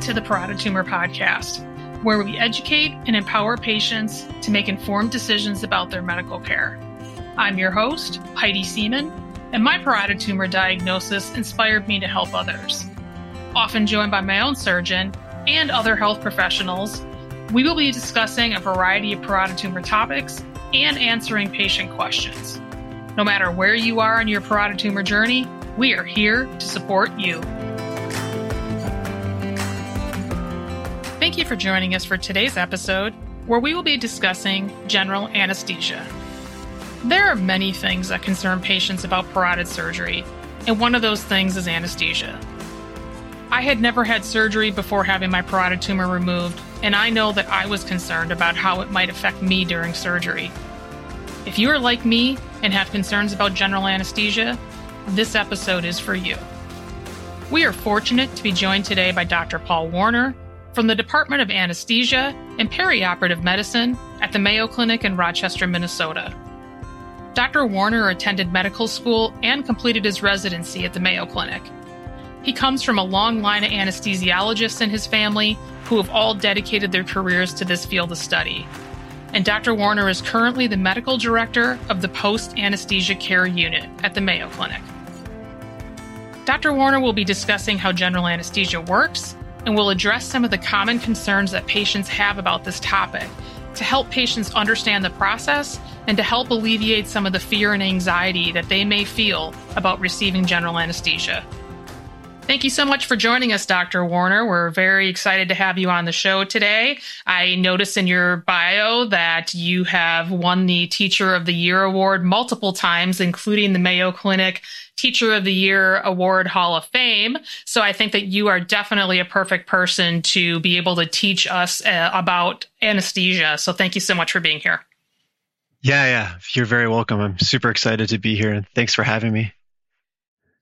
To the Parotid Tumor Podcast, where we educate and empower patients to make informed decisions about their medical care. I'm your host, Heidi Seaman, and my parotid tumor diagnosis inspired me to help others. Often joined by my own surgeon and other health professionals, we will be discussing a variety of parotid tumor topics and answering patient questions. No matter where you are in your parotid tumor journey, we are here to support you. Thank you for joining us for today's episode, where we will be discussing general anesthesia. There are many things that concern patients about parotid surgery, and one of those things is anesthesia. I had never had surgery before having my parotid tumor removed, and I know that I was concerned about how it might affect me during surgery. If you are like me and have concerns about general anesthesia, this episode is for you. We are fortunate to be joined today by Dr. Paul Warner, from the Department of Anesthesia and Perioperative Medicine at the Mayo Clinic in Rochester, Minnesota. Dr. Warner attended medical school and completed his residency at the Mayo Clinic. He comes from a long line of anesthesiologists in his family who have all dedicated their careers to this field of study. And Dr. Warner is currently the medical director of the post anesthesia care unit at the Mayo Clinic. Dr. Warner will be discussing how general anesthesia works and we'll address some of the common concerns that patients have about this topic to help patients understand the process and to help alleviate some of the fear and anxiety that they may feel about receiving general anesthesia. Thank you so much for joining us, Dr. Warner. We're very excited to have you on the show today. I noticed in your bio that you have won the Teacher of the Year award multiple times, including the Mayo Clinic Teacher of the Year Award Hall of Fame. So I think that you are definitely a perfect person to be able to teach us uh, about anesthesia. So thank you so much for being here. Yeah, yeah. You're very welcome. I'm super excited to be here and thanks for having me.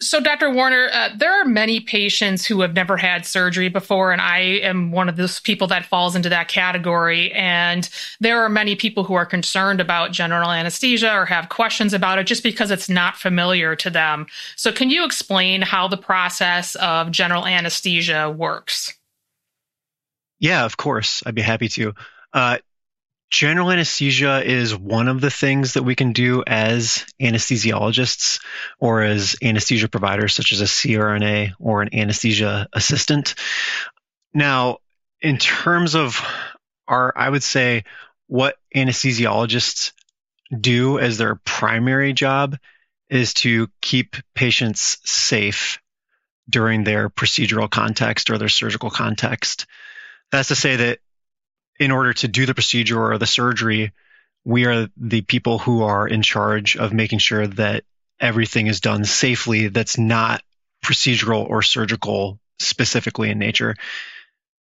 So, Dr. Warner, uh, there are many patients who have never had surgery before, and I am one of those people that falls into that category. And there are many people who are concerned about general anesthesia or have questions about it just because it's not familiar to them. So, can you explain how the process of general anesthesia works? Yeah, of course. I'd be happy to. Uh, general anesthesia is one of the things that we can do as anesthesiologists or as anesthesia providers, such as a CRNA or an anesthesia assistant. Now, in terms of our, I would say, what anesthesiologists do as their primary job is to keep patients safe during their procedural context or their surgical context. That's to say that in order to do the procedure or the surgery, we are the people who are in charge of making sure that everything is done safely that's not procedural or surgical specifically in nature.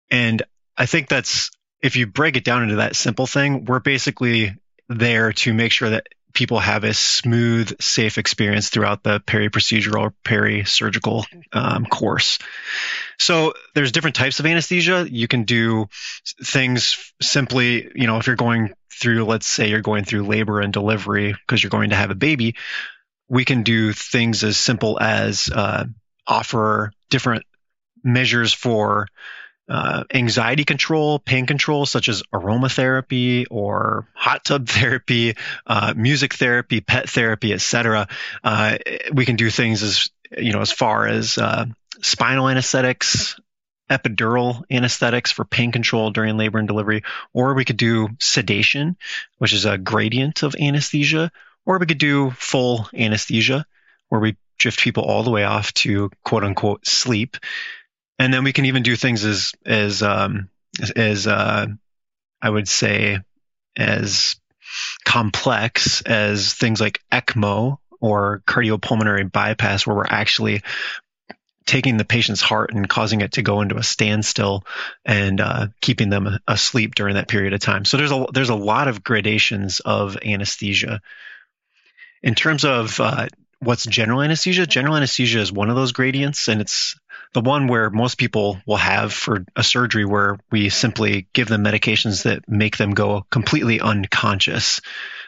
And I think that's if you break it down into that simple thing, we're basically there to make sure that people have a smooth, safe experience throughout the peri-procedural or peri-surgical um, course. So there's different types of anesthesia. You can do things simply, you know, if you're going through, let's say you're going through labor and delivery because you're going to have a baby, we can do things as simple as uh, offer different measures for uh, anxiety control, pain control, such as aromatherapy or hot tub therapy, uh, music therapy, pet therapy, etc. Uh, we can do things as you know as far as uh, spinal anesthetics, epidural anesthetics for pain control during labor and delivery, or we could do sedation, which is a gradient of anesthesia, or we could do full anesthesia, where we drift people all the way off to quote unquote sleep and then we can even do things as as um, as uh, I would say as complex as things like ECMO or cardiopulmonary bypass, where we're actually taking the patient's heart and causing it to go into a standstill and uh, keeping them asleep during that period of time. So there's a there's a lot of gradations of anesthesia. In terms of uh, what's general anesthesia, general anesthesia is one of those gradients, and it's the one where most people will have for a surgery where we simply give them medications that make them go completely unconscious.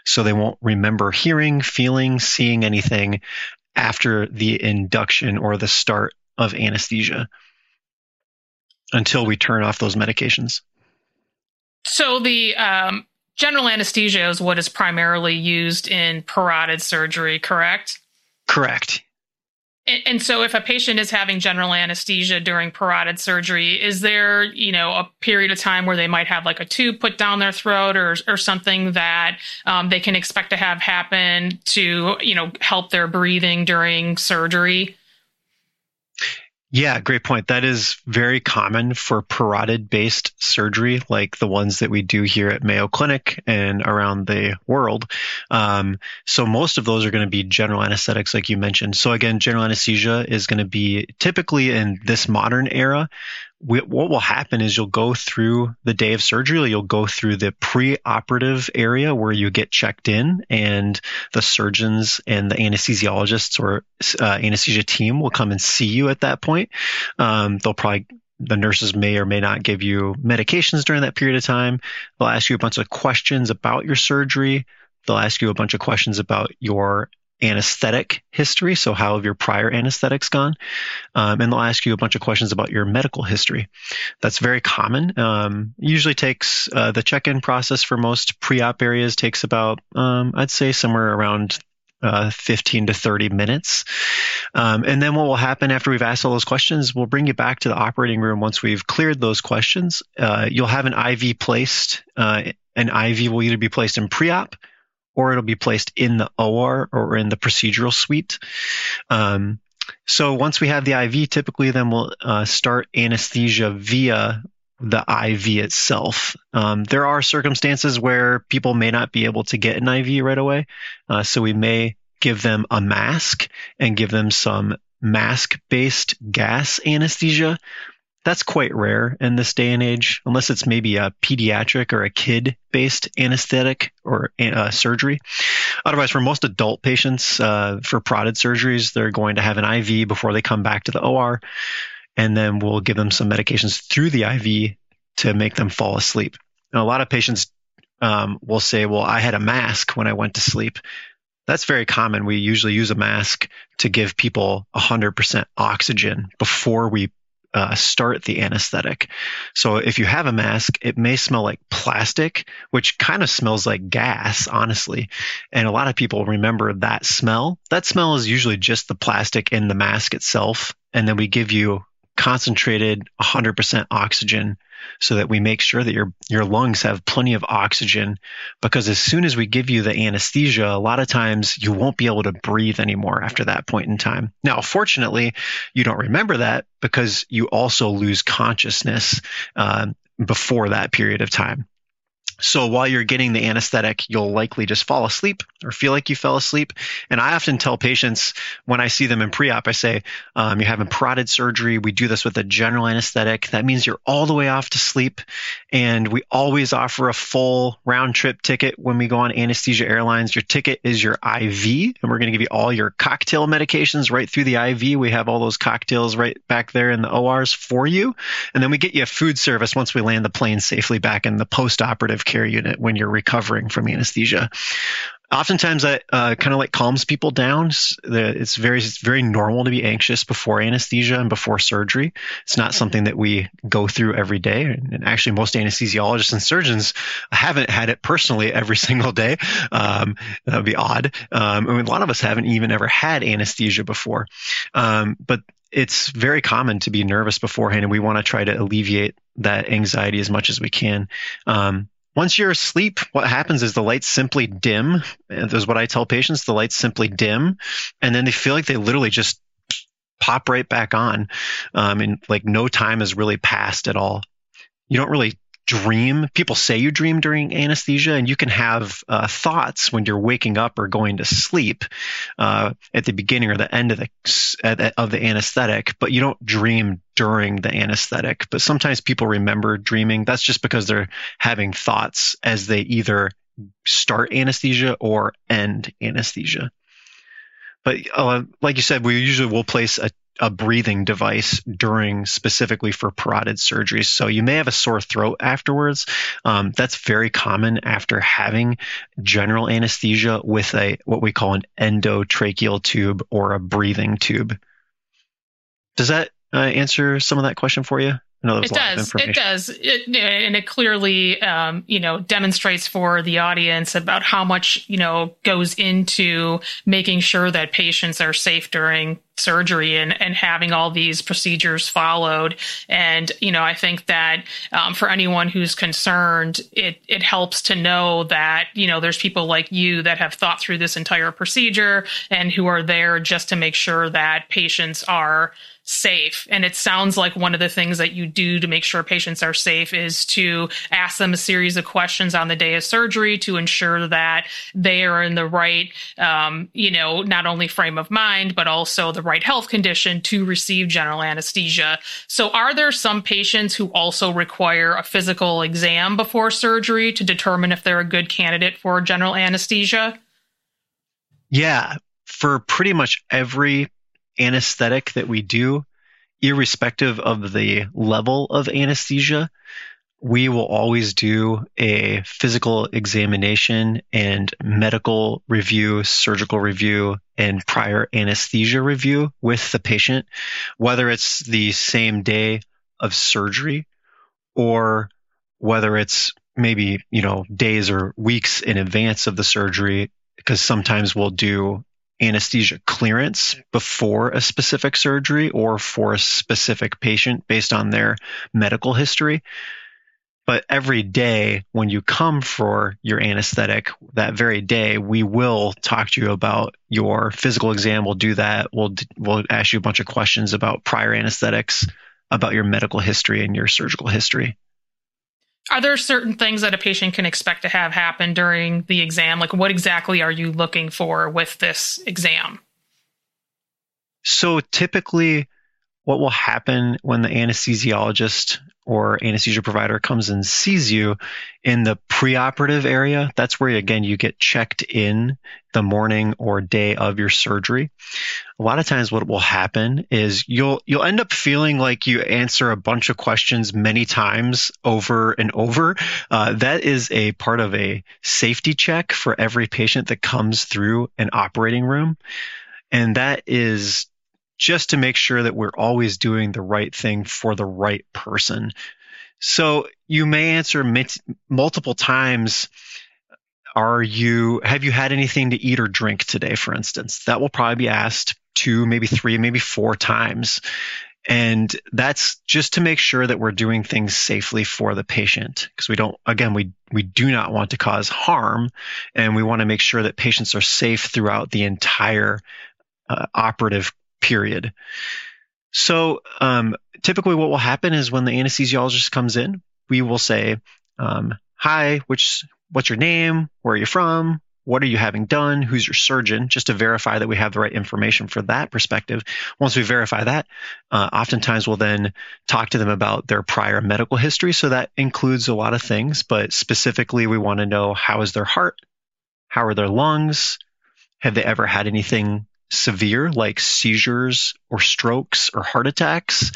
So they won't remember hearing, feeling, seeing anything after the induction or the start of anesthesia. until we turn off those medications. So the um, general anesthesia is what is primarily used in parotid surgery, correct? Correct. And, so, if a patient is having general anesthesia during parotid surgery, is there, you know, a period of time where they might have like a tube put down their throat or or something that um, they can expect to have happen to, you know, help their breathing during surgery? Yeah, great point. That is very common for parotid based surgery, like the ones that we do here at Mayo Clinic and around the world. Um, so most of those are going to be general anesthetics, like you mentioned. So again, general anesthesia is going to be typically in this modern era what will happen is you'll go through the day of surgery, you'll go through the pre-operative area where you get checked in and the surgeons and the anesthesiologists or uh, anesthesia team will come and see you at that point. Um, they'll probably the nurses may or may not give you medications during that period of time. They'll ask you a bunch of questions about your surgery. They'll ask you a bunch of questions about your anesthetic history. So, how have your prior anesthetics gone? Um, and they'll ask you a bunch of questions about your medical history. That's very common. Um, usually takes uh, the check in process for most pre op areas takes about, um, I'd say, somewhere around uh, 15 to 30 minutes. Um, and then what will happen after we've asked all those questions, we'll bring you back to the operating room once we've cleared those questions. Uh, you'll have an IV placed. Uh, an IV will either be placed in pre op or it'll be placed in the OR or in the procedural suite. Um, so once we have the IV, typically then we'll uh, start anesthesia via the IV itself. Um, there are circumstances where people may not be able to get an IV right away, uh, so we may give them a mask and give them some mask-based gas anesthesia that's quite rare in this day and age, unless it's maybe a pediatric or a kid based anesthetic or uh, surgery. Otherwise, for most adult patients, uh, for parotid surgeries, they're going to have an IV before they come back to the OR. And then we'll give them some medications through the IV to make them fall asleep. Now, a lot of patients um, will say, Well, I had a mask when I went to sleep. That's very common. We usually use a mask to give people 100% oxygen before we uh, start the anesthetic. So if you have a mask, it may smell like plastic, which kind of smells like gas, honestly. And a lot of people remember that smell. That smell is usually just the plastic in the mask itself. And then we give you concentrated 100% oxygen so that we make sure that your your lungs have plenty of oxygen because as soon as we give you the anesthesia a lot of times you won't be able to breathe anymore after that point in time. Now fortunately you don't remember that because you also lose consciousness uh, before that period of time so while you're getting the anesthetic, you'll likely just fall asleep or feel like you fell asleep. And I often tell patients when I see them in pre-op, I say, um, you're having parotid surgery. We do this with a general anesthetic. That means you're all the way off to sleep. And we always offer a full round trip ticket when we go on anesthesia airlines. Your ticket is your IV and we're going to give you all your cocktail medications right through the IV. We have all those cocktails right back there in the ORs for you. And then we get you a food service once we land the plane safely back in the post-operative care unit when you're recovering from anesthesia. Oftentimes, that uh, kind of like calms people down. It's very, it's very normal to be anxious before anesthesia and before surgery. It's not something that we go through every day. And actually, most anesthesiologists and surgeons haven't had it personally every single day. Um, that would be odd. Um, I mean, a lot of us haven't even ever had anesthesia before. Um, but it's very common to be nervous beforehand, and we want to try to alleviate that anxiety as much as we can. Um, once you're asleep, what happens is the lights simply dim. That's what I tell patients. The lights simply dim, and then they feel like they literally just pop right back on. Um, and like no time has really passed at all. You don't really dream. People say you dream during anesthesia, and you can have uh, thoughts when you're waking up or going to sleep uh, at the beginning or the end of the of the anesthetic, but you don't dream during the anesthetic. But sometimes people remember dreaming. That's just because they're having thoughts as they either start anesthesia or end anesthesia. But uh, like you said, we usually will place a a breathing device during specifically for parotid surgery. So you may have a sore throat afterwards. Um, that's very common after having general anesthesia with a what we call an endotracheal tube or a breathing tube. Does that uh, answer some of that question for you? It does. It does. It, and it clearly, um, you know, demonstrates for the audience about how much, you know, goes into making sure that patients are safe during surgery and, and having all these procedures followed. And, you know, I think that um, for anyone who's concerned, it, it helps to know that, you know, there's people like you that have thought through this entire procedure and who are there just to make sure that patients are safe. And it sounds like one of the things that you do to make sure patients are safe is to ask them a series of questions on the day of surgery to ensure that they are in the right, um, you know, not only frame of mind, but also the right health condition to receive general anesthesia. So are there some patients who also require a physical exam before surgery to determine if they're a good candidate for general anesthesia? Yeah, for pretty much every anesthetic that we do, irrespective of the level of anesthesia, we will always do a physical examination and medical review, surgical review, and prior anesthesia review with the patient, whether it's the same day of surgery or whether it's maybe, you know, days or weeks in advance of the surgery, because sometimes we'll do anesthesia clearance before a specific surgery or for a specific patient based on their medical history. But every day when you come for your anesthetic, that very day, we will talk to you about your physical exam. We'll do that. We'll, we'll ask you a bunch of questions about prior anesthetics, about your medical history and your surgical history. Are there certain things that a patient can expect to have happen during the exam? Like, what exactly are you looking for with this exam? So, typically, what will happen when the anesthesiologist or anesthesia provider comes and sees you in the preoperative area. That's where, again, you get checked in the morning or day of your surgery. A lot of times what will happen is you'll, you'll end up feeling like you answer a bunch of questions many times over and over. Uh, that is a part of a safety check for every patient that comes through an operating room. And that is just to make sure that we're always doing the right thing for the right person. So you may answer multiple times are you have you had anything to eat or drink today? for instance. That will probably be asked two maybe three maybe four times. And that's just to make sure that we're doing things safely for the patient. Because we don't again we we do not want to cause harm and we want to make sure that patients are safe throughout the entire uh, operative period. So um, typically, what will happen is when the anesthesiologist comes in, we will say, um, "Hi, which what's your name? Where are you from? What are you having done? Who's your surgeon?" Just to verify that we have the right information for that perspective. Once we verify that, uh, oftentimes we'll then talk to them about their prior medical history. So that includes a lot of things, but specifically, we want to know how is their heart, how are their lungs, have they ever had anything severe, like seizures or strokes or heart attacks?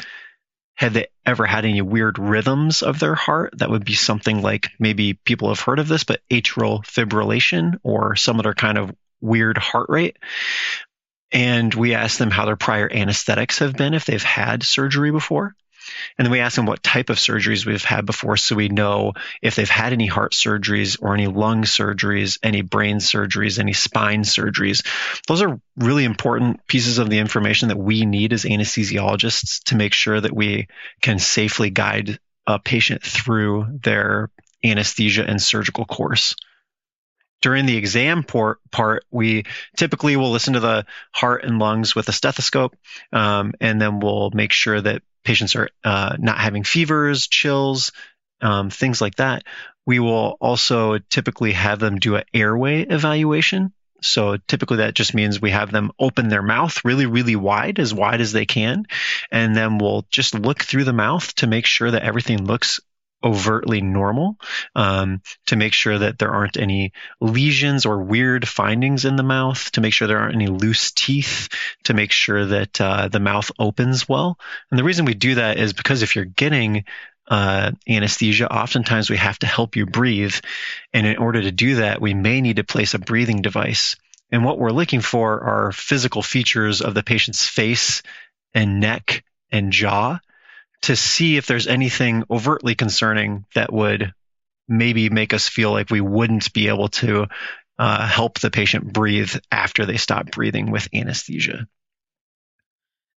Have they ever had any weird rhythms of their heart? That would be something like maybe people have heard of this, but atrial fibrillation or some other kind of weird heart rate. And we ask them how their prior anesthetics have been if they've had surgery before. And then we ask them what type of surgeries we've had before so we know if they've had any heart surgeries or any lung surgeries, any brain surgeries, any spine surgeries. Those are really important pieces of the information that we need as anesthesiologists to make sure that we can safely guide a patient through their anesthesia and surgical course during the exam part, we typically will listen to the heart and lungs with a stethoscope, um, and then we'll make sure that patients are uh, not having fevers, chills, um, things like that. We will also typically have them do an airway evaluation. So typically that just means we have them open their mouth really, really wide, as wide as they can. And then we'll just look through the mouth to make sure that everything looks overtly normal um, to make sure that there aren't any lesions or weird findings in the mouth, to make sure there aren't any loose teeth, to make sure that uh, the mouth opens well. And the reason we do that is because if you're getting uh, anesthesia, oftentimes we have to help you breathe. And in order to do that, we may need to place a breathing device. And what we're looking for are physical features of the patient's face and neck and jaw to see if there's anything overtly concerning that would maybe make us feel like we wouldn't be able to uh, help the patient breathe after they stop breathing with anesthesia.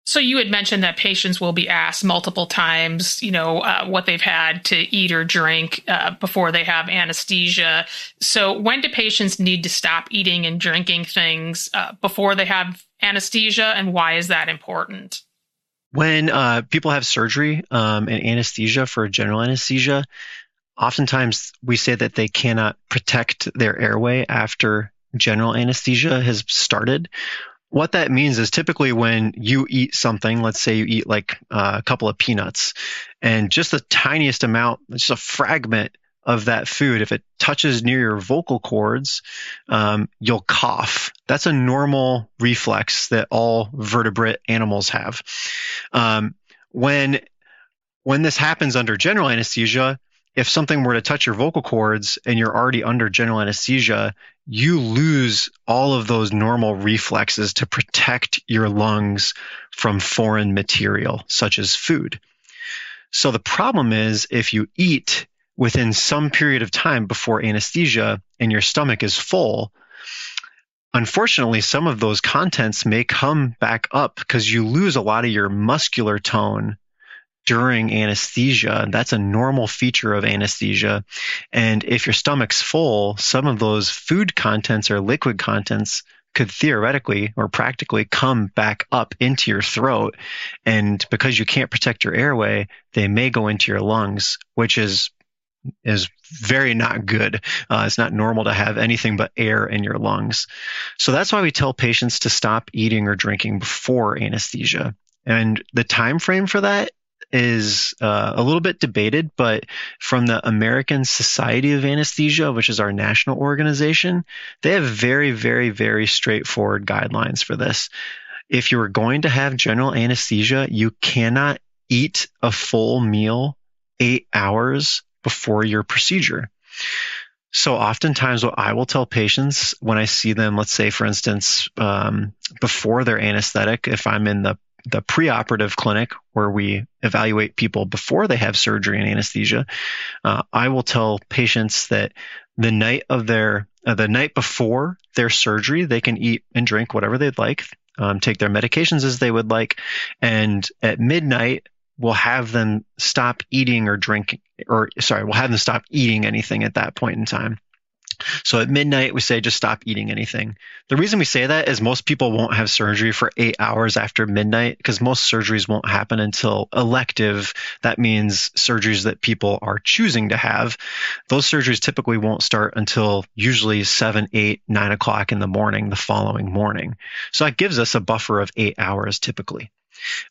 So you had mentioned that patients will be asked multiple times, you know, uh, what they've had to eat or drink uh, before they have anesthesia. So when do patients need to stop eating and drinking things uh, before they have anesthesia, and why is that important? When uh, people have surgery um, and anesthesia for general anesthesia, oftentimes we say that they cannot protect their airway after general anesthesia has started. What that means is typically when you eat something, let's say you eat like uh, a couple of peanuts, and just the tiniest amount, just a fragment of that food, if it touches near your vocal cords, um, you'll cough. That's a normal reflex that all vertebrate animals have. Um, when when this happens under general anesthesia, if something were to touch your vocal cords and you're already under general anesthesia, you lose all of those normal reflexes to protect your lungs from foreign material, such as food. So the problem is if you eat within some period of time before anesthesia and your stomach is full, unfortunately, some of those contents may come back up because you lose a lot of your muscular tone during anesthesia. That's a normal feature of anesthesia. And if your stomach's full, some of those food contents or liquid contents could theoretically or practically come back up into your throat. And because you can't protect your airway, they may go into your lungs, which is is very not good. Uh, it's not normal to have anything but air in your lungs. So that's why we tell patients to stop eating or drinking before anesthesia. And the time frame for that is uh, a little bit debated, but from the American Society of Anesthesia, which is our national organization, they have very, very, very straightforward guidelines for this. If you are going to have general anesthesia, you cannot eat a full meal eight hours before your procedure. So oftentimes what I will tell patients when I see them, let's say for instance, um, before their anesthetic, if I'm in the the preoperative clinic where we evaluate people before they have surgery and anesthesia, uh, I will tell patients that the night of their uh, the night before their surgery, they can eat and drink whatever they'd like, um, take their medications as they would like, and at midnight we'll have them stop eating or drinking, or sorry, we'll have them stop eating anything at that point in time. So at midnight, we say just stop eating anything. The reason we say that is most people won't have surgery for eight hours after midnight because most surgeries won't happen until elective. That means surgeries that people are choosing to have. Those surgeries typically won't start until usually seven, eight, nine o'clock in the morning the following morning. So that gives us a buffer of eight hours typically.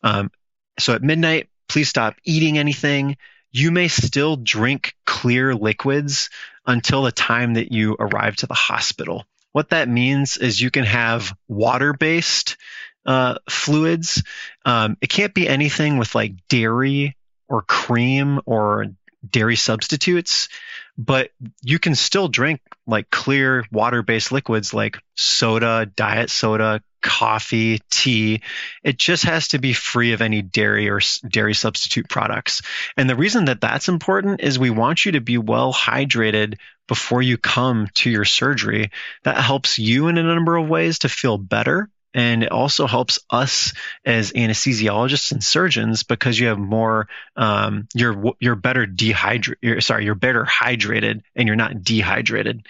Um, so at midnight, please stop eating anything. You may still drink clear liquids until the time that you arrive to the hospital. What that means is you can have water based uh, fluids. Um, it can't be anything with like dairy or cream or dairy substitutes, but you can still drink like clear water based liquids like soda, diet soda, coffee, tea. It just has to be free of any dairy or dairy substitute products. And the reason that that's important is we want you to be well hydrated before you come to your surgery. That helps you in a number of ways to feel better. And it also helps us as anesthesiologists and surgeons because you have more, um, you're you're better dehydrated. Sorry, you're better hydrated and you're not dehydrated.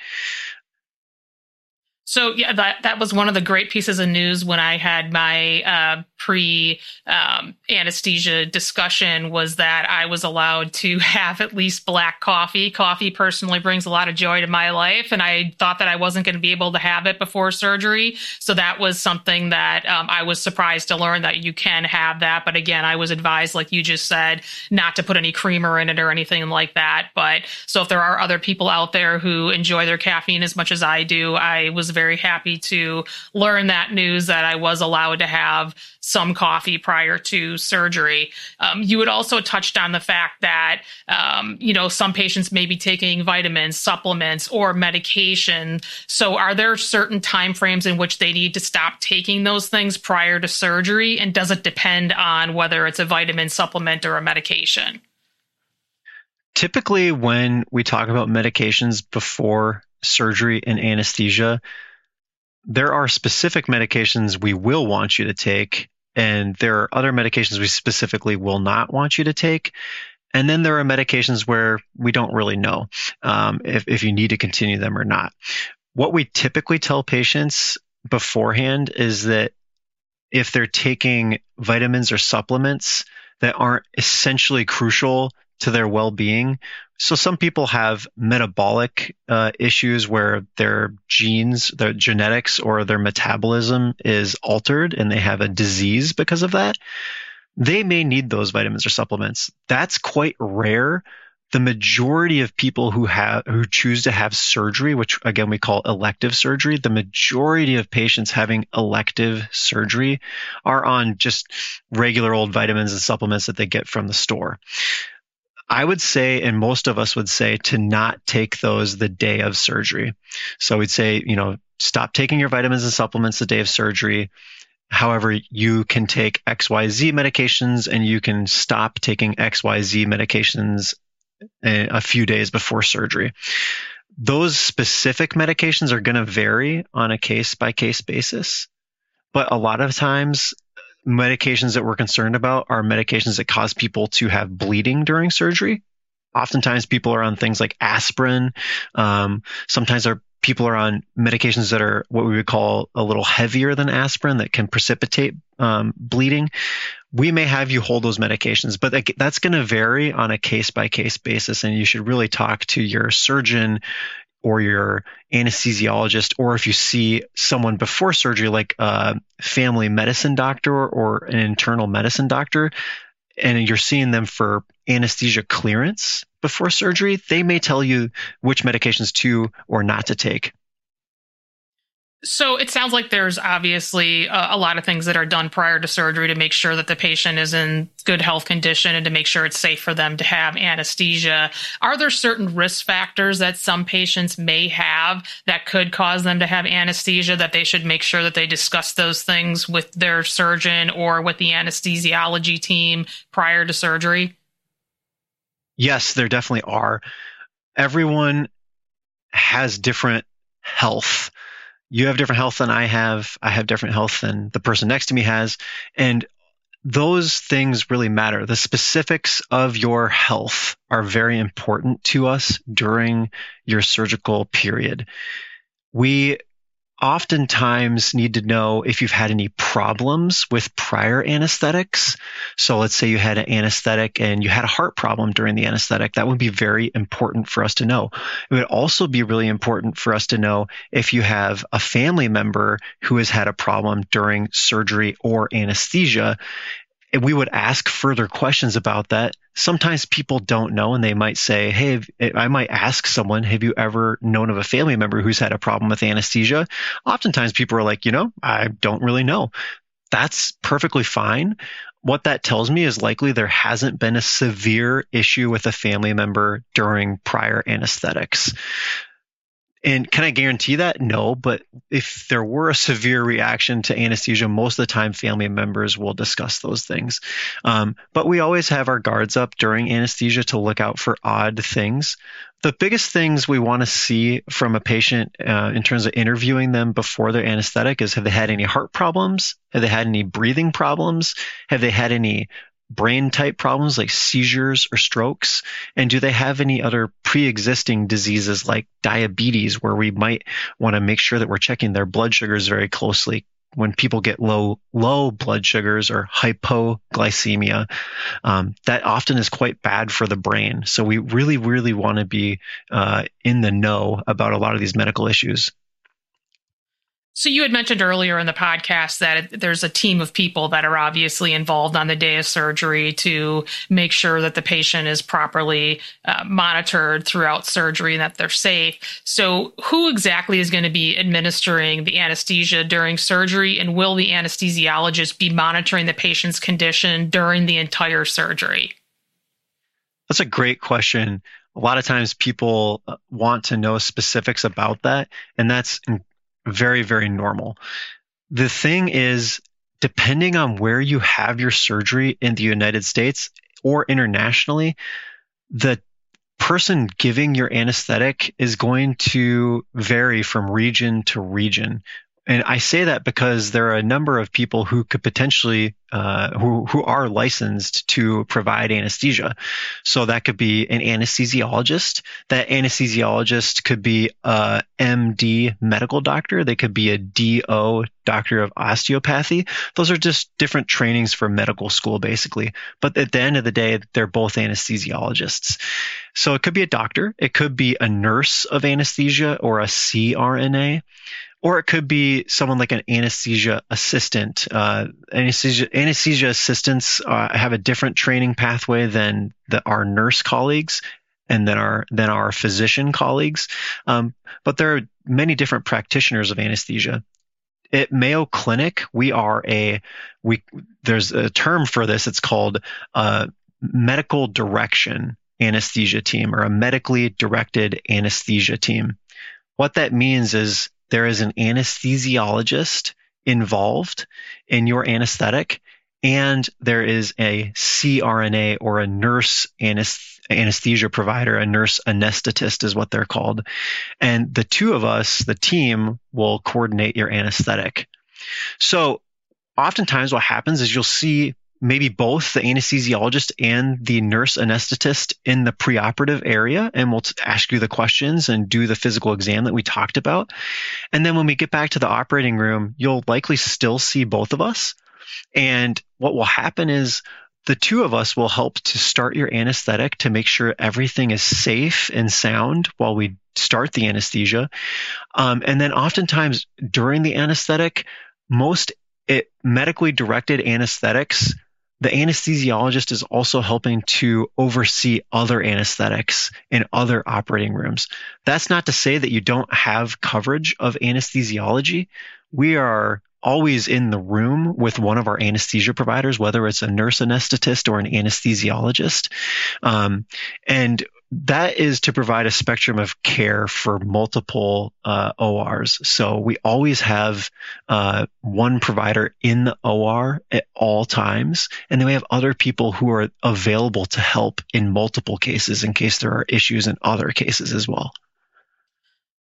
So yeah, that that was one of the great pieces of news when I had my uh, pre um, anesthesia discussion was that I was allowed to have at least black coffee. Coffee personally brings a lot of joy to my life, and I thought that I wasn't going to be able to have it before surgery. So that was something that um, I was surprised to learn that you can have that. But again, I was advised, like you just said, not to put any creamer in it or anything like that. But so if there are other people out there who enjoy their caffeine as much as I do, I was very happy to learn that news that I was allowed to have some coffee prior to surgery. Um, you had also touched on the fact that, um, you know, some patients may be taking vitamins, supplements, or medication. So are there certain timeframes in which they need to stop taking those things prior to surgery? And does it depend on whether it's a vitamin supplement or a medication? Typically, when we talk about medications before surgery and anesthesia, there are specific medications we will want you to take, and there are other medications we specifically will not want you to take. And then there are medications where we don't really know um, if, if you need to continue them or not. What we typically tell patients beforehand is that if they're taking vitamins or supplements that aren't essentially crucial to their well-being. So some people have metabolic uh, issues where their genes, their genetics, or their metabolism is altered, and they have a disease because of that. They may need those vitamins or supplements. That's quite rare. The majority of people who have who choose to have surgery, which again we call elective surgery, the majority of patients having elective surgery are on just regular old vitamins and supplements that they get from the store. I would say, and most of us would say, to not take those the day of surgery. So we'd say, you know, stop taking your vitamins and supplements the day of surgery. However, you can take XYZ medications and you can stop taking XYZ medications eh, a few days before surgery. Those specific medications are going to vary on a case by case basis. But a lot of times medications that we're concerned about are medications that cause people to have bleeding during surgery. Oftentimes, people are on things like aspirin. Um, sometimes our people are on medications that are what we would call a little heavier than aspirin that can precipitate um, bleeding. We may have you hold those medications, but that's going to vary on a case by case basis. And you should really talk to your surgeon, or your anesthesiologist, or if you see someone before surgery, like a family medicine doctor or an internal medicine doctor, and you're seeing them for anesthesia clearance before surgery, they may tell you which medications to or not to take. So it sounds like there's obviously a, a, lot of things that are done prior to surgery to make sure that the patient is in good health condition and to make sure it's safe for them to have anesthesia. Are there certain risk factors that some patients may have that could cause them to have anesthesia that they should make sure that they discuss those things with their surgeon or with the anesthesiology team prior to surgery? Yes, there definitely are. Everyone has different health you have different health than I have. I have different health than the person next to me has. And those things really matter. The specifics of your health are very important to us during your surgical period. We oftentimes need to know if you've had any problems with prior anesthetics. So let's say you had an anesthetic and you had a heart problem during the anesthetic. That would be very important for us to know. It would also be really important for us to know if you have a family member who has had a problem during surgery or anesthesia and we would ask further questions about that. Sometimes people don't know and they might say, Hey, I might ask someone, have you ever known of a family member who's had a problem with anesthesia? Oftentimes people are like, you know, I don't really know. That's perfectly fine. What that tells me is likely there hasn't been a severe issue with a family member during prior anesthetics. And can I guarantee that? No, but if there were a severe reaction to anesthesia, most of the time family members will discuss those things. Um, but we always have our guards up during anesthesia to look out for odd things. The biggest things we want to see from a patient uh, in terms of interviewing them before their anesthetic is have they had any heart problems? Have they had any breathing problems? Have they had any brain type problems like seizures or strokes? And do they have any other pre existing diseases like diabetes where we might want to make sure that we're checking their blood sugars very closely? When people get low low blood sugars or hypoglycemia, um, that often is quite bad for the brain. So we really, really want to be uh, in the know about a lot of these medical issues. So you had mentioned earlier in the podcast that there's a team of people that are obviously involved on the day of surgery to make sure that the patient is properly uh, monitored throughout surgery and that they're safe. So who exactly is going to be administering the anesthesia during surgery and will the anesthesiologist be monitoring the patient's condition during the entire surgery? That's a great question. A lot of times people uh, want to know specifics about that, and that's very, very normal. The thing is, depending on where you have your surgery in the United States or internationally, the person giving your anesthetic is going to vary from region to region. And I say that because there are a number of people who could potentially, uh, who, who are licensed to provide anesthesia. So that could be an anesthesiologist. That anesthesiologist could be a MD medical doctor. They could be a DO doctor of osteopathy. Those are just different trainings for medical school, basically. But at the end of the day, they're both anesthesiologists. So it could be a doctor. It could be a nurse of anesthesia or a CRNA or it could be someone like an anesthesia assistant. Uh, anesthesia, anesthesia assistants uh, have a different training pathway than the, our nurse colleagues and then our than our physician colleagues. Um, but there are many different practitioners of anesthesia. At Mayo Clinic, we are a we. There's a term for this. It's called a medical direction anesthesia team or a medically directed anesthesia team. What that means is there is an anesthesiologist involved in your anesthetic, and there is a CRNA or a nurse anesthesia provider, a nurse anesthetist is what they're called. And the two of us, the team, will coordinate your anesthetic. So oftentimes what happens is you'll see maybe both the anesthesiologist and the nurse anesthetist in the preoperative area and we'll ask you the questions and do the physical exam that we talked about. And then when we get back to the operating room, you'll likely still see both of us. And what will happen is the two of us will help to start your anesthetic to make sure everything is safe and sound while we start the anesthesia. Um, and then oftentimes during the anesthetic, most it, medically directed anesthetics the anesthesiologist is also helping to oversee other anesthetics in other operating rooms. That's not to say that you don't have coverage of anesthesiology. We are always in the room with one of our anesthesia providers, whether it's a nurse anesthetist or an anesthesiologist. Um, and that is to provide a spectrum of care for multiple uh, ORs. So we always have uh, one provider in the OR at all times, and then we have other people who are available to help in multiple cases in case there are issues in other cases as well.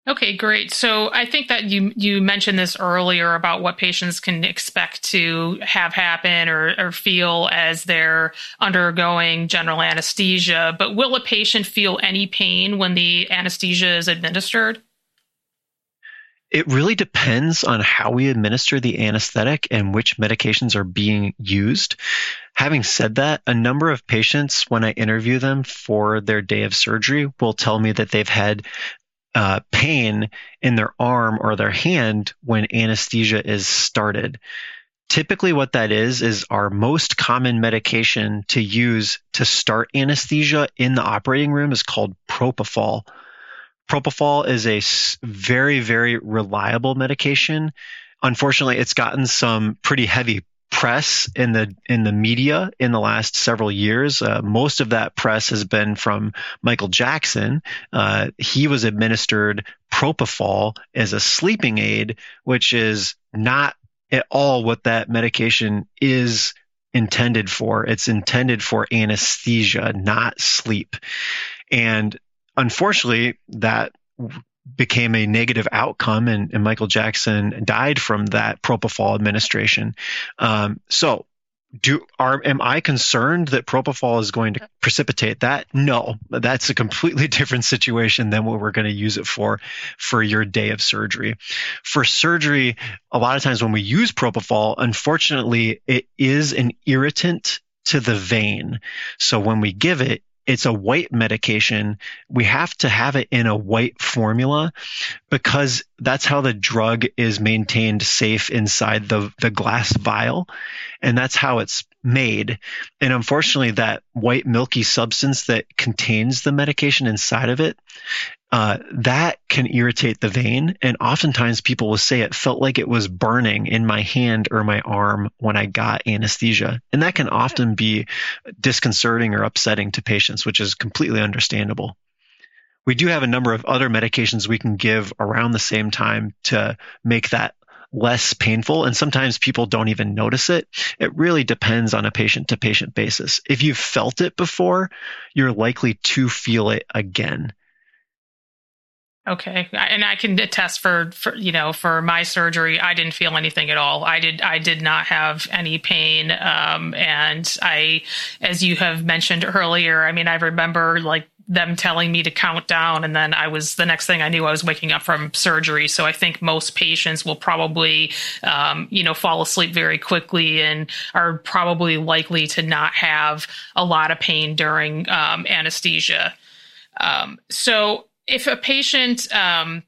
Okay, great. So I think that you you mentioned this earlier about what patients can expect to have happen or, or feel as they're undergoing general anesthesia. But will a patient feel any pain when the anesthesia is administered? It really depends on how we administer the anesthetic and which medications are being used. Having said that, a number of patients, when I interview them for their day of surgery, will tell me that they've had uh, pain in their arm or their hand when anesthesia is started. Typically, what that is, is our most common medication to use to start anesthesia in the operating room is called propofol. Propofol is a very, very reliable medication. Unfortunately, it's gotten some pretty heavy press in the in the media in the last several years. Uh, most of that press has been from Michael Jackson. Uh, he was administered propofol as a sleeping aid, which is not at all what that medication is intended for. It's intended for anesthesia, not sleep. And unfortunately, that became a negative outcome, and, and Michael Jackson died from that propofol administration. Um, so, do are am I concerned that propofol is going to precipitate that? No, that's a completely different situation than what we're going to use it for for your day of surgery. For surgery, a lot of times when we use propofol, unfortunately, it is an irritant to the vein. So when we give it, it's a white medication, we have to have it in a white formula because that's how the drug is maintained safe inside the, the glass vial. And that's how it's made. And unfortunately, that white milky substance that contains the medication inside of it uh, that can irritate the vein. And oftentimes people will say it felt like it was burning in my hand or my arm when I got anesthesia. And that can often be disconcerting or upsetting to patients, which is completely understandable. We do have a number of other medications we can give around the same time to make that less painful. And sometimes people don't even notice it. It really depends on a patient to patient basis. If you've felt it before, you're likely to feel it again. Okay, and I can attest for, for you know for my surgery, I didn't feel anything at all. I did I did not have any pain, um, and I, as you have mentioned earlier, I mean I remember like them telling me to count down, and then I was the next thing I knew I was waking up from surgery. So I think most patients will probably um, you know fall asleep very quickly and are probably likely to not have a lot of pain during um, anesthesia. Um, so if a patient um,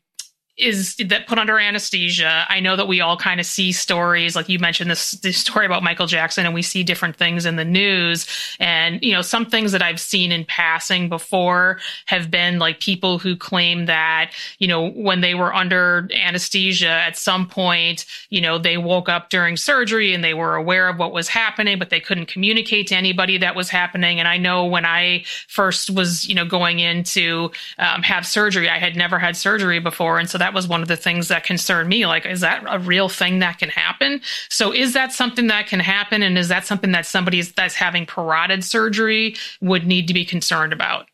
is that put under anesthesia. I know that we all kind of see stories, like you mentioned this, this story about Michael Jackson, and we see different things in the news. And, you know, some things that I've seen in passing before have been like people who claim that, you know, when they were under anesthesia at some point, you know, they woke up during surgery and they were aware of what was happening, but they couldn't communicate to anybody that was happening. And I know when I first was, you know, going in to um, have surgery, I had never had surgery before. And so that that was one of the things that concerned me. Like, is that a real thing that can happen? So is that something that can happen? And is that something that somebody that's having parotid surgery would need to be concerned about?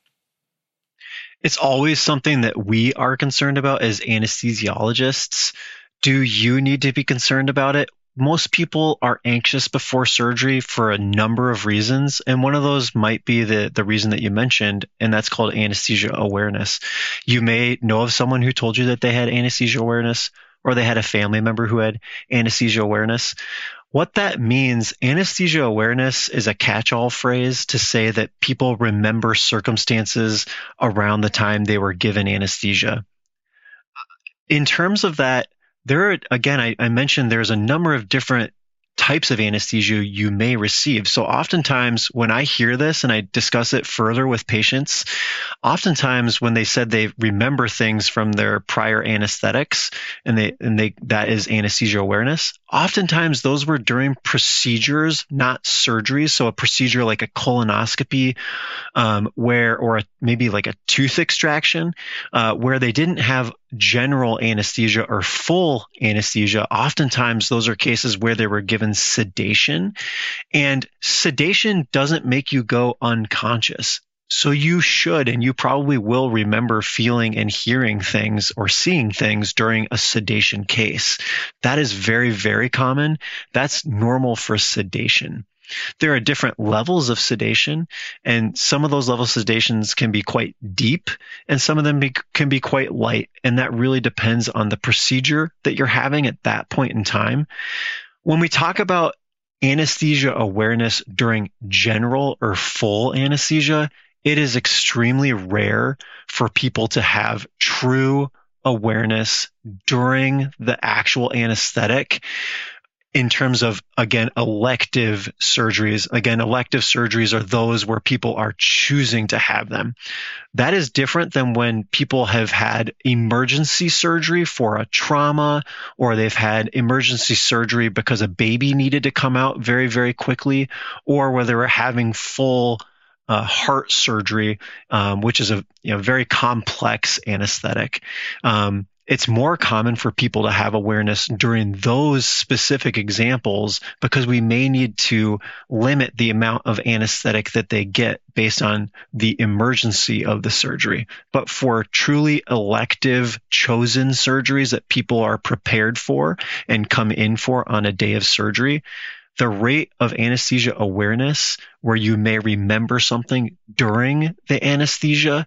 It's always something that we are concerned about as anesthesiologists. Do you need to be concerned about it? Most people are anxious before surgery for a number of reasons. And one of those might be the, the reason that you mentioned, and that's called anesthesia awareness. You may know of someone who told you that they had anesthesia awareness, or they had a family member who had anesthesia awareness. What that means, anesthesia awareness is a catch all phrase to say that people remember circumstances around the time they were given anesthesia. In terms of that, there are, again, I, I mentioned there's a number of different types of anesthesia you may receive. So oftentimes when I hear this and I discuss it further with patients, oftentimes when they said they remember things from their prior anesthetics and they and they that is anesthesia awareness, oftentimes those were during procedures, not surgeries. So a procedure like a colonoscopy, um, where or a, maybe like a tooth extraction, uh, where they didn't have general anesthesia or full anesthesia. Oftentimes those are cases where they were given given sedation. And sedation doesn't make you go unconscious. So you should, and you probably will remember feeling and hearing things or seeing things during a sedation case. That is very, very common. That's normal for sedation. There are different levels of sedation, and some of those level sedations can be quite deep, and some of them be, can be quite light. And that really depends on the procedure that you're having at that point in time. When we talk about anesthesia awareness during general or full anesthesia, it is extremely rare for people to have true awareness during the actual anesthetic in terms of again elective surgeries. Again elective surgeries are those where people are choosing to have them. That is different than when people have had emergency surgery for a trauma or they've had emergency surgery because a baby needed to come out very very quickly or where they were having full uh, heart surgery, um, which is a you know, very complex anesthetic. Um, it's more common for people to have awareness during those specific examples because we may need to limit the amount of anesthetic that they get based on the emergency of the surgery. But for truly elective chosen surgeries that people are prepared for and come in for on a day of surgery, the rate of anesthesia awareness where you may remember something during the anesthesia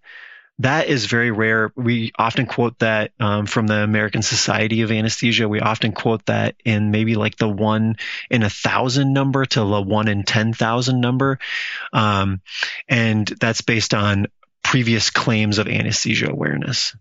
that is very rare. We often quote that um, from the American Society of Anesthesia. We often quote that in maybe like the one in a thousand number to the one in 10,000 number. Um, and that's based on previous claims of anesthesia awareness.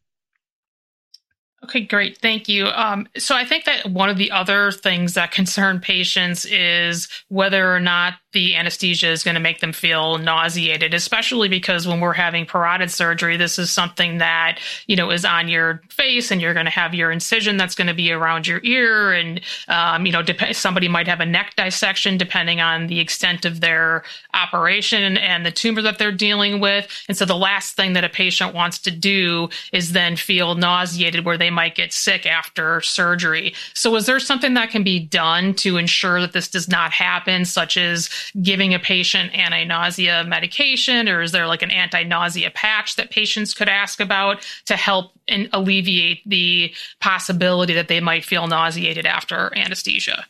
Okay, great. Thank you. Um, so I think that one of the other things that concern patients is whether or not the anesthesia is going to make them feel nauseated, especially because when we're having parotid surgery, this is something that, you know, is on your face and you're going to have your incision that's going to be around your ear. And, um, you know, dep- somebody might have a neck dissection depending on the extent of their operation and the tumor that they're dealing with. And so the last thing that a patient wants to do is then feel nauseated where they might get sick after surgery. So is there something that can be done to ensure that this does not happen, such as giving a patient anti-nausea medication or is there like an anti-nausea patch that patients could ask about to help and alleviate the possibility that they might feel nauseated after anesthesia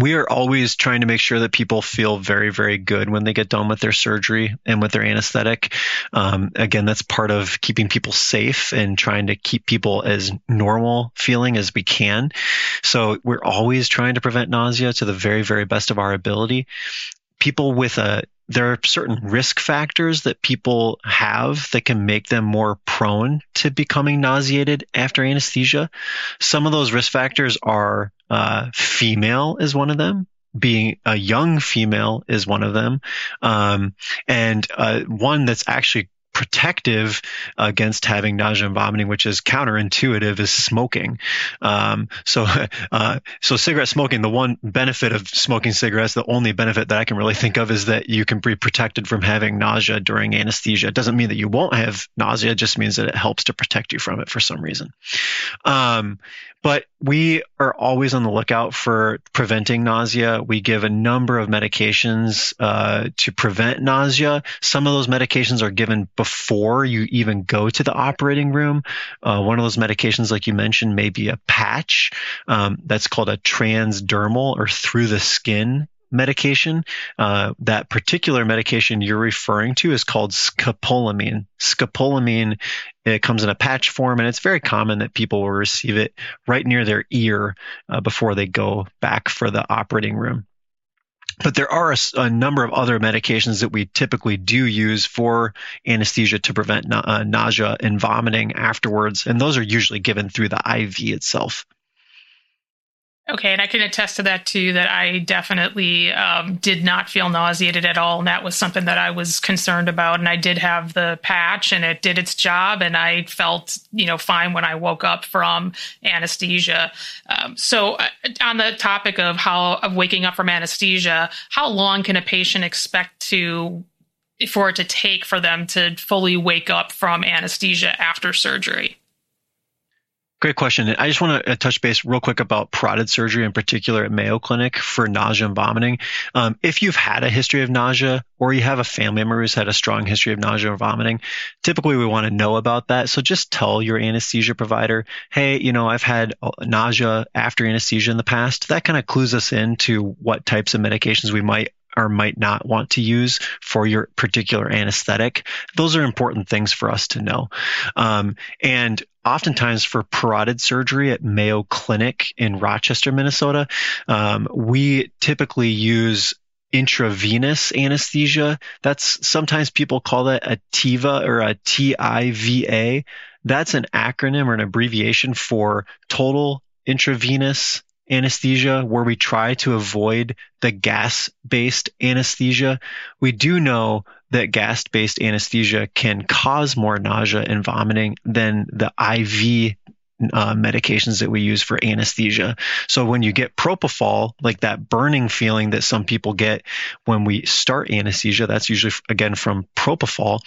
we are always trying to make sure that people feel very, very good when they get done with their surgery and with their anesthetic. Um, again, that's part of keeping people safe and trying to keep people as normal feeling as we can. So we're always trying to prevent nausea to the very, very best of our ability. People with a there are certain risk factors that people have that can make them more prone to becoming nauseated after anesthesia. Some of those risk factors are uh, female is one of them. Being a young female is one of them, um, and uh, one that's actually protective against having nausea and vomiting, which is counterintuitive, is smoking. Um, so, uh, so cigarette smoking, the one benefit of smoking cigarettes, the only benefit that I can really think of is that you can be protected from having nausea during anesthesia. It doesn't mean that you won't have nausea; it just means that it helps to protect you from it for some reason. Um, but we are always on the lookout for preventing nausea. We give a number of medications uh, to prevent nausea. Some of those medications are given before you even go to the operating room. Uh, one of those medications, like you mentioned, may be a patch um, that's called a transdermal or through the skin medication. Uh, that particular medication you're referring to is called scopolamine. Scopolamine it comes in a patch form, and it's very common that people will receive it right near their ear uh, before they go back for the operating room. But there are a, a, number of other medications that we typically do use for anesthesia to prevent na- uh, nausea and vomiting afterwards, and those are usually given through the IV itself. Okay, and I can attest to that too. That I definitely um, did not feel nauseated at all, and that was something that I was concerned about. And I did have the patch, and it did its job, and I felt you know fine when I woke up from anesthesia. Um, so, uh, on the topic of how of waking up from anesthesia, how long can a patient expect to for it to take for them to fully wake up from anesthesia after surgery? Great question. I just want to uh, touch base real quick about parotid surgery in particular at Mayo Clinic for nausea and vomiting. Um, if you've had a history of nausea or you have a family member who's had a strong history of nausea or vomiting, typically we want to know about that. So just tell your anesthesia provider, hey, you know, I've had uh, nausea after anesthesia in the past. That kind of clues us into what types of medications we might or might not want to use for your particular anesthetic. Those are important things for us to know. Um, and oftentimes for parotid surgery at Mayo Clinic in Rochester, Minnesota, um, we typically use intravenous anesthesia. That's sometimes people call that a TIVA or a TIVA. That's an acronym or an abbreviation for total intravenous anesthesia where we try to avoid the gas based anesthesia. We do know that gas based anesthesia can cause more nausea and vomiting than the IV uh, medications that we use for anesthesia. So when you get propofol, like that burning feeling that some people get when we start anesthesia, that's usually again from propofol.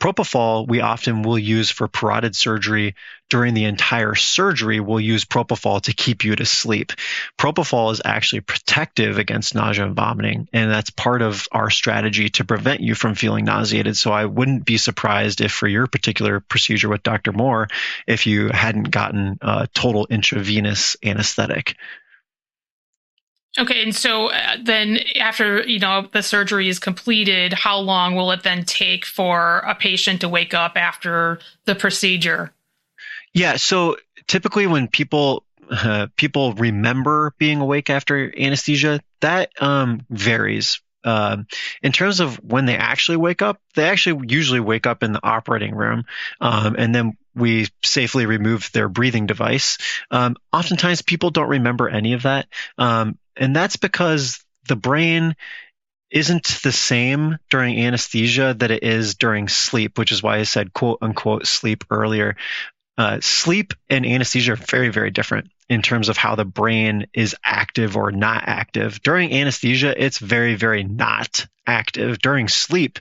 Propofol we often will use for parotid surgery during the entire surgery. We'll use propofol to keep you to sleep. Propofol is actually protective against nausea and vomiting, and that's part of our strategy to prevent you from feeling nauseated. So I wouldn't be surprised if for your particular procedure with Dr. Moore, if you hadn't gotten uh, total intravenous anesthetic. Okay, and so uh, then after you know the surgery is completed, how long will it then take for a patient to wake up after the procedure? Yeah, so typically when people uh, people remember being awake after anesthesia, that um, varies. Uh, in terms of when they actually wake up, they actually usually wake up in the operating room, um, and then we safely remove their breathing device. Um, oftentimes, people don't remember any of that, um, and that's because the brain isn't the same during anesthesia that it is during sleep, which is why I said quote unquote sleep earlier. Uh, sleep and anesthesia are very, very different in terms of how the brain is active or not active. During anesthesia, it's very, very not active. During sleep,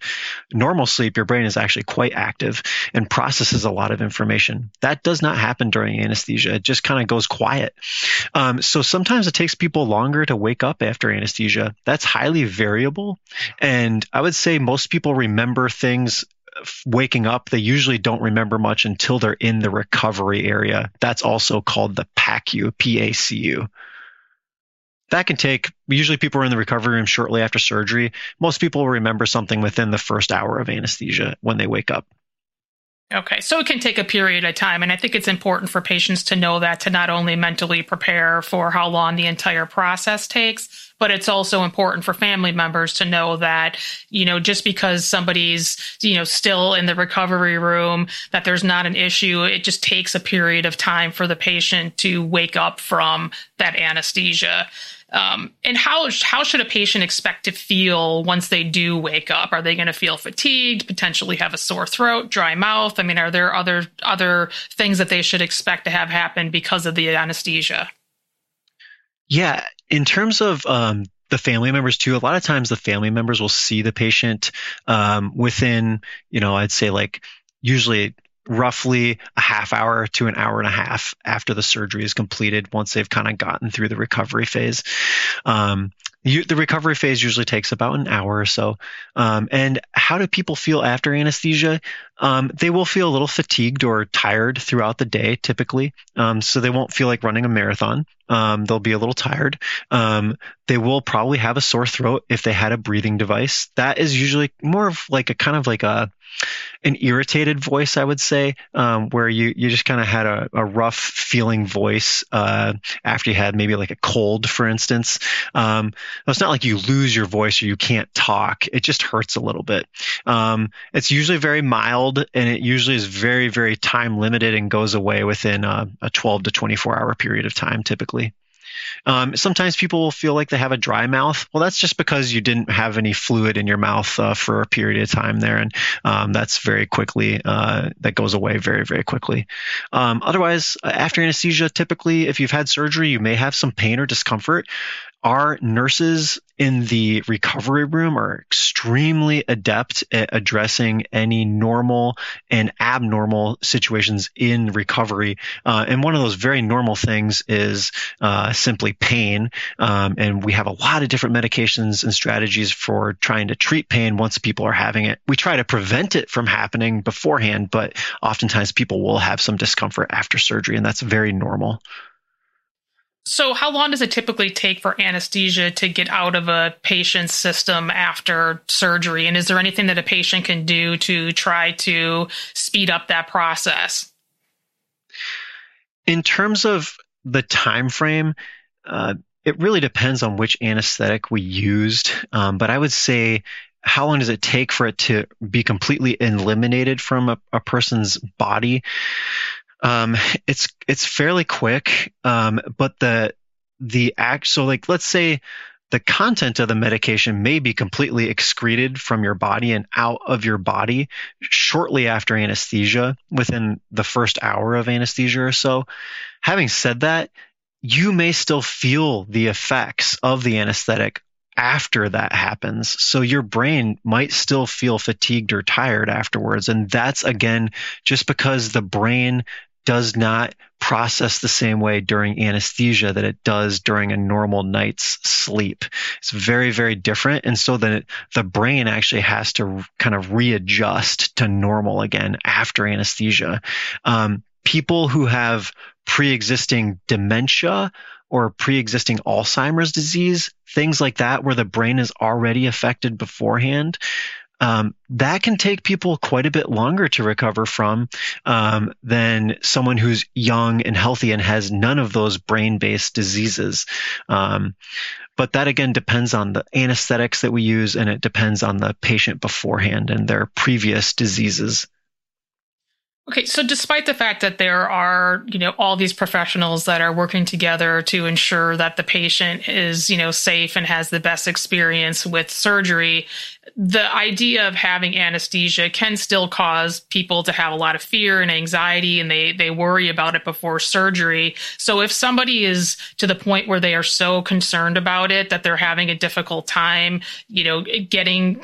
normal sleep, your brain is actually quite active and processes a lot of information. That does not happen during anesthesia. It just kind of goes quiet. Um, so sometimes it takes people longer to wake up after anesthesia. That's highly variable. And I would say most people remember things waking up, they usually don't remember much until they're in the recovery area. That's also called the PACU, P-A-C-U. That can take, usually people are in the recovery room shortly after surgery. Most people will remember something within the first hour of anesthesia when they wake up. Okay, so it can take a period of time. And I think it's important for patients to know that to not only mentally prepare for how long the entire process takes, but it's also important for family members to know that, you know, just because somebody's, you know, still in the recovery room, that there's not an issue. It just takes a period of time for the patient to wake up from that anesthesia. Um, and how how should a patient expect to feel once they do wake up? Are they going to feel fatigued, potentially have a sore throat, dry mouth? I mean, are there other other things that they should expect to have happen because of the anesthesia? Yeah, in terms of um, the family members too, a lot of times the family members will see the patient um, within, you know, I'd say like usually roughly a half hour to an hour and a half after the surgery is completed once they've kind of gotten through the recovery phase. Um, you, the recovery phase usually takes about an hour or so. Um, and how do people feel after anesthesia? Um, they will feel a little fatigued or tired throughout the day, typically. Um, so they won't feel like running a marathon. Um, they'll be a little tired. Um, they will probably have a sore throat if they had a breathing device. That is usually more of like a kind of like a an irritated voice, I would say, um, where you, you just kind of had a, a, rough feeling voice uh, after you had maybe like a cold, for instance. Um, it's not like you lose your voice or you can't talk. It just hurts a little bit. Um, it's usually very mild and it usually is very, very time limited and goes away within a, a 12 to 24 hour period of time, typically. Um, sometimes people will feel like they have a dry mouth. Well, that's just because you didn't have any fluid in your mouth uh, for a period of time there, and um, that's very quickly uh, that goes away very very quickly. Um, otherwise, uh, after anesthesia, typically if you've had surgery, you may have some pain or discomfort our nurses in the recovery room are extremely adept at addressing any normal and abnormal situations in recovery. Uh, and one of those very normal things is uh, simply pain. Um, and we have a lot of different medications and strategies for trying to treat pain once people are having it. We try to prevent it from happening beforehand, but oftentimes people will have some discomfort after surgery, and that's very normal. So, how long does it typically take for anesthesia to get out of a patient's system after surgery? And is there anything that a patient can do to try to speed up that process? In terms of the time frame, uh, it really depends on which anesthetic we used. Um, but I would say how long does it take for it to be completely eliminated from a, a person's body? Um, it's it's fairly quick, um, but the the act so like let's say the content of the medication may be completely excreted from your body and out of your body shortly after anesthesia within the first hour of anesthesia or so. Having said that, you may still feel the effects of the anesthetic after that happens. So your brain might still feel fatigued or tired afterwards. And that's again, just because the brain does not process the same way during anesthesia that it does during a normal night's sleep. It's very, very different. And so then the brain actually has to kind of readjust to normal again after anesthesia. Um, people who have pre-existing dementia or pre-existing Alzheimer's disease, things like that, where the brain is already affected beforehand, um, that can take people quite a bit longer to recover from um, than someone who's young and healthy and has none of those brain-based diseases. Um, but that again depends on the anesthetics that we use, and it depends on the patient beforehand and their previous diseases. Okay, so despite the fact that there are, you know, all these professionals that are working together to ensure that the patient is, you know, safe and has the best experience with surgery, the idea of having anesthesia can still cause people to have a lot of fear and anxiety and they they worry about it before surgery. So if somebody is to the point where they are so concerned about it that they're having a difficult time, you know, getting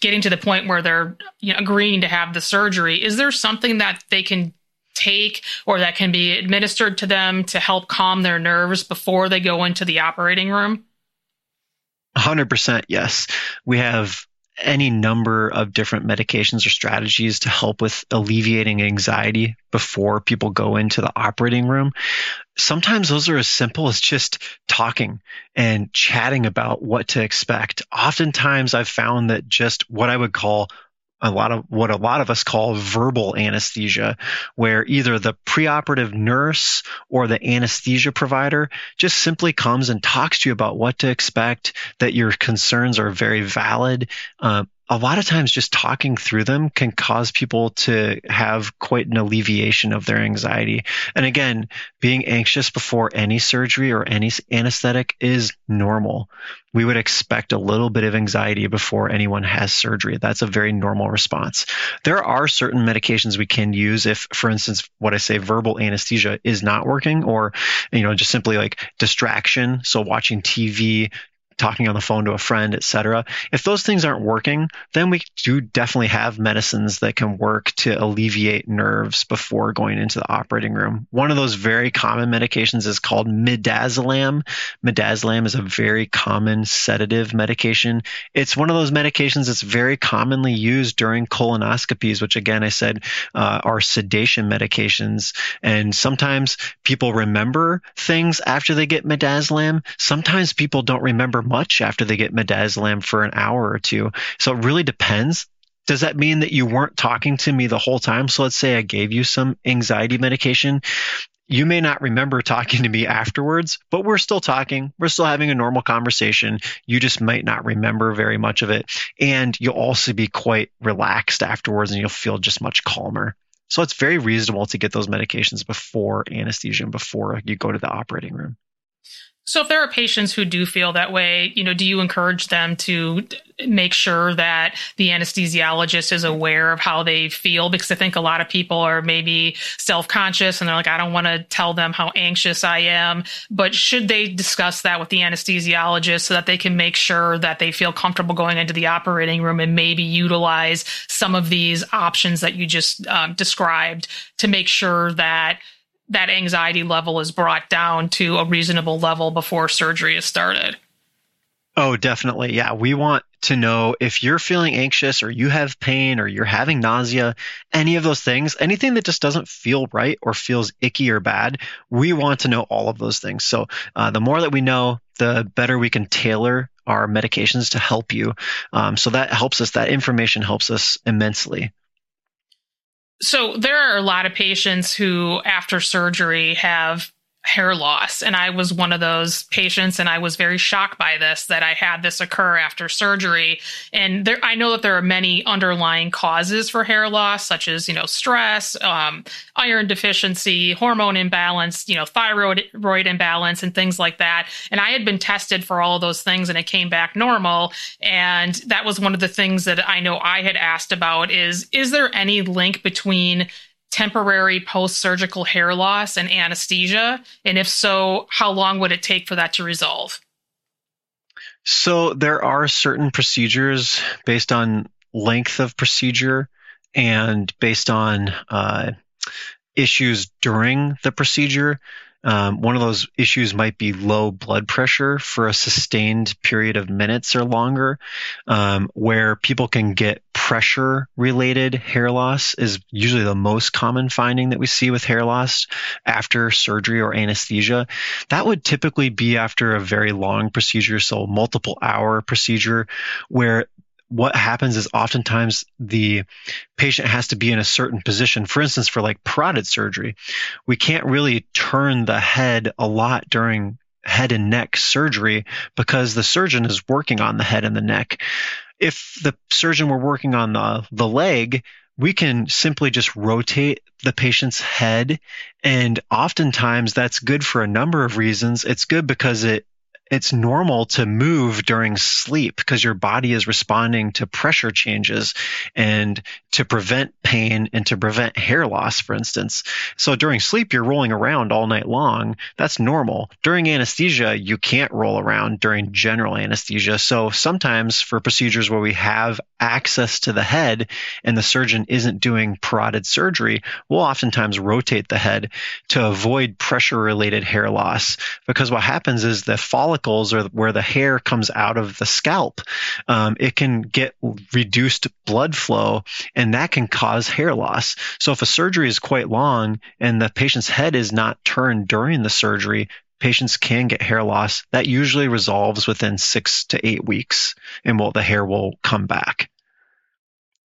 getting to the point where they're you know, agreeing to have the surgery, is there something that they can take or that can be administered to them to help calm their nerves before they go into the operating room? 100% yes. We have any number of different medications or strategies to help with alleviating anxiety before people go into the operating room. Sometimes those are as simple as just talking and chatting about what to expect. Oftentimes I've found that just what I would call a lot of what a lot of us call verbal anesthesia, where either the preoperative nurse or the anesthesia provider just simply comes and talks to you about what to expect, that your concerns are very valid. Uh, a lot of times just talking through them can cause people to have quite an alleviation of their anxiety. And again, being anxious before any surgery or any anesthetic is normal. We would expect a little bit of anxiety before anyone has surgery. That's a very normal response. There are certain medications we can use if, for instance, what I say verbal anesthesia is not working or, you know, just simply like distraction. So watching TV, talking on the phone to a friend, etc. If those things aren't working, then we do definitely have medicines that can work to alleviate nerves before going into the operating room. One of those very common medications is called midazolam. Midazolam is a very common sedative medication. It's one of those medications that's very commonly used during colonoscopies, which again I said uh, are sedation medications. And sometimes people remember things after they get midazolam. Sometimes people don't remember much after they get midazolam for an hour or two. So it really depends. Does that mean that you weren't talking to me the whole time? So let's say I gave you some anxiety medication. You may not remember talking to me afterwards, but we're still talking. We're still having a normal conversation. You just might not remember very much of it. And you'll also be quite relaxed afterwards and you'll feel just much calmer. So it's very reasonable to get those medications before anesthesia and before you go to the operating room. So if there are patients who do feel that way, you know, do you encourage them to make sure that the anesthesiologist is aware of how they feel? Because I think a lot of people are maybe self-conscious and they're like, I don't want to tell them how anxious I am. But should they discuss that with the anesthesiologist so that they can make sure that they feel comfortable going into the operating room and maybe utilize some of these options that you just um, described to make sure that that anxiety level is brought down to a reasonable level before surgery is started. Oh, definitely. Yeah. We want to know if you're feeling anxious or you have pain or you're having nausea, any of those things, anything that just doesn't feel right or feels icky or bad, we want to know all of those things. So uh, the more that we know, the better we can tailor our medications to help you. Um, so that helps us, that information helps us immensely. So there are a lot of patients who, after surgery, have hair loss. And I was one of those patients, and I was very shocked by this that I had this occur after surgery. And there, I know that there are many underlying causes for hair loss, such as, you know, stress, um, iron deficiency, hormone imbalance, you know, thyroid, imbalance, and things like that. And I had been tested for all of those things and it came back normal. And that was one of the things that I know I had asked about is, is there any link between temporary post surgical hair loss and anesthesia? And if so, how long would it take for that to resolve? So, there are certain procedures based on length of procedure and based on uh, issues during the procedure Um, one of those issues might be low blood pressure for a sustained period of minutes or longer, um, where people can get pressure related hair loss is usually the most common finding that we see with hair loss after surgery or anesthesia. That would typically be after a very long procedure, so multiple hour procedure where what happens is oftentimes the patient has to be in a certain position. For instance, for like parotid surgery, we can't really turn the head a lot during head and neck surgery because the surgeon is working on the head and the neck. If the surgeon were working on the, the leg, we can simply just rotate the patient's head. And oftentimes that's good for a number of reasons. It's good because it it's normal to move during sleep because your body is responding to pressure changes and to prevent pain and to prevent hair loss, for instance. So during sleep, you're rolling around all night long. That's normal. During anesthesia, you can't roll around during general anesthesia. So sometimes for procedures where we have access to the head and the surgeon isn't doing parotid surgery, we'll oftentimes rotate the head to avoid pressure related hair loss because what happens is the follicle follicles or where the hair comes out of the scalp, um, it can get reduced blood flow and that can cause hair loss. So if a surgery is quite long and the patient's head is not turned during the surgery, patients can get hair loss. That usually resolves within six to eight weeks and will, the hair will come back.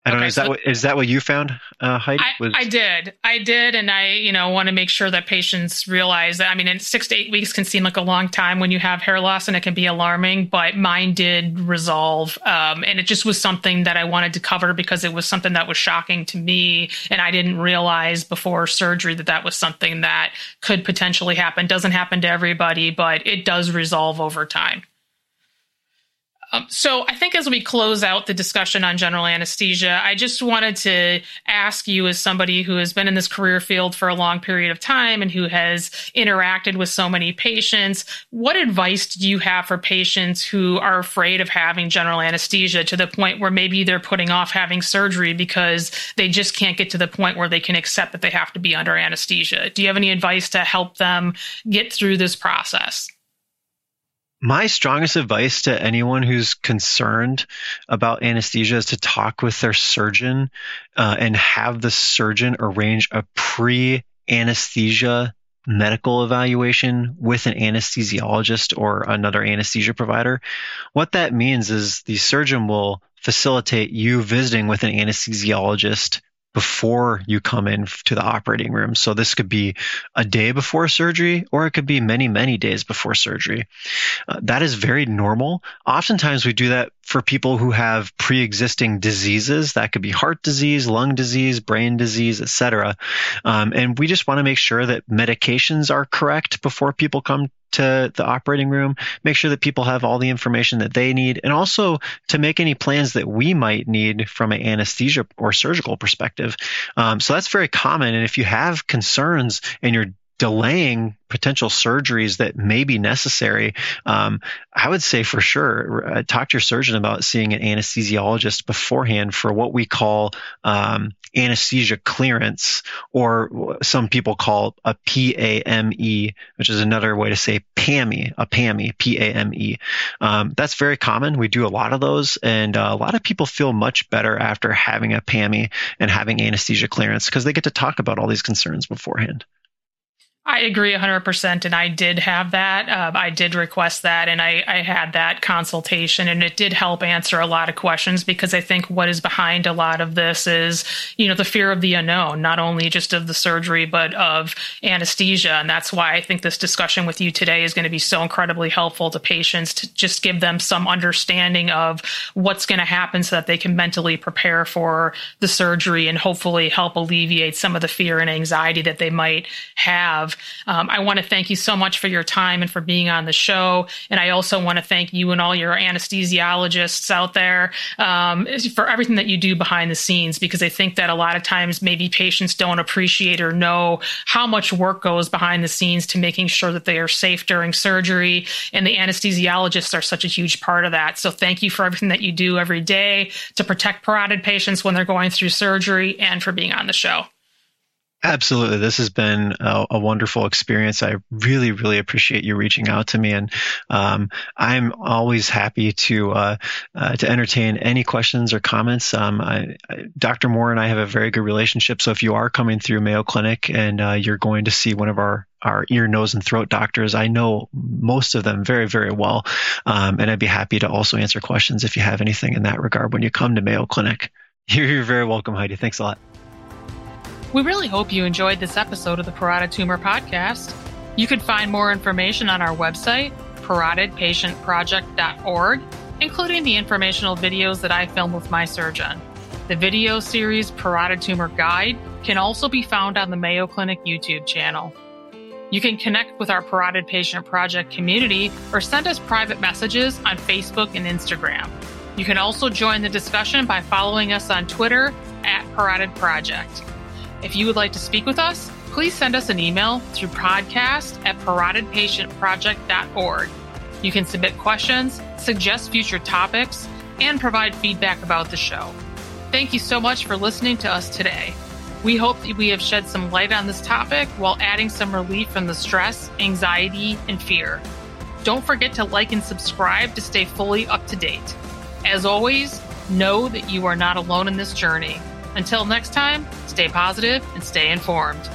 I don't okay, know. Is so that what is that what you found, uh, Heidi? Was... I, I, did, I did, and I, you know, want to make sure that patients realize that. I mean, in six to eight weeks can seem like a long time when you have hair loss, and it can be alarming. But mine did resolve, um, and it just was something that I wanted to cover because it was something that was shocking to me, and I didn't realize before surgery that that was something that could potentially happen. Doesn't happen to everybody, but it does resolve over time. Um, so I think as we close out the discussion on general anesthesia, I just wanted to ask you, as somebody who has been in this career field for a long period of time and who has interacted with so many patients, what advice do you have for patients who are afraid of having general anesthesia to the point where maybe they're putting off having surgery because they just can't get to the point where they can accept that they have to be under anesthesia? Do you have any advice to help them get through this process? My strongest advice to anyone who's concerned about anesthesia is to talk with their surgeon uh, and have the surgeon arrange a pre anesthesia medical evaluation with an anesthesiologist or another anesthesia provider. What that means is the surgeon will facilitate you visiting with an anesthesiologist before you come in to the operating room. So this could be a day before surgery, or it could be many, many days before surgery. Uh, that is very normal. Oftentimes we do that for people who have pre-existing diseases. That could be heart disease, lung disease, brain disease, etc. Um, and we just want to make sure that medications are correct before people come to the operating room, make sure that people have all the information that they need, and also to make any plans that we might need from an anesthesia or surgical perspective. Um, so that's very common. And if you have concerns and you're delaying potential surgeries that may be necessary, um, I would say for sure uh, talk to your surgeon about seeing an anesthesiologist beforehand for what we call um, anesthesia clearance, or some people call a PAME, which is another way to say PAME, a PAME, P-A-M-E. Um, that's very common. We do a lot of those, and uh, a lot of people feel much better after having a PAME and having anesthesia clearance because they get to talk about all these concerns beforehand. I agree 100%. And I did have that. Uh, I did request that and I, I, had that consultation and it did help answer a lot of questions because I think what is behind a lot of this is, you know, the fear of the unknown, not only just of the surgery, but of anesthesia. And that's why I think this discussion with you today is going to be so incredibly helpful to patients to just give them some understanding of what's going to happen so that they can mentally prepare for the surgery and hopefully help alleviate some of the fear and anxiety that they might have um, I want to thank you so much for your time and for being on the show. And I also want to thank you and all your anesthesiologists out there um, for everything that you do behind the scenes, because I think that a lot of times maybe patients don't appreciate or know how much work goes behind the scenes to making sure that they are safe during surgery. And the anesthesiologists are such a huge part of that. So thank you for everything that you do every day to protect parotid patients when they're going through surgery and for being on the show. Absolutely. This has been a, a, wonderful experience. I really, really appreciate you reaching out to me. And um, I'm always happy to uh, uh, to entertain any questions or comments. Um, I, I, Dr. Moore and I have a very good relationship. So if you are coming through Mayo Clinic and uh, you're going to see one of our our ear, nose, and throat doctors. I know most of them very, very well. Um, and I'd be happy to also answer questions if you have anything in that regard when you come to Mayo Clinic. You're, you're very welcome, Heidi. Thanks a lot. We really hope you enjoyed this episode of the Parotid Tumor Podcast. You can find more information on our website, parotidpatientproject.org, including the informational videos that I filmed with my surgeon. The video series Parotid Tumor Guide can also be found on the Mayo Clinic YouTube channel. You can connect with our Parotid Patient Project community or send us private messages on Facebook and Instagram. You can also join the discussion by following us on Twitter at Parotid Project. If you would like to speak with us, please send us an email through podcast at parotidpatientproject.org. You can submit questions, suggest future topics, and provide feedback about the show. Thank you so much for listening to us today. We hope that we have shed some light on this topic while adding some relief from the stress, anxiety, and fear. Don't forget to like and subscribe to stay fully up to date. As always, know that you are not alone in this journey. Until next time, stay positive and stay informed.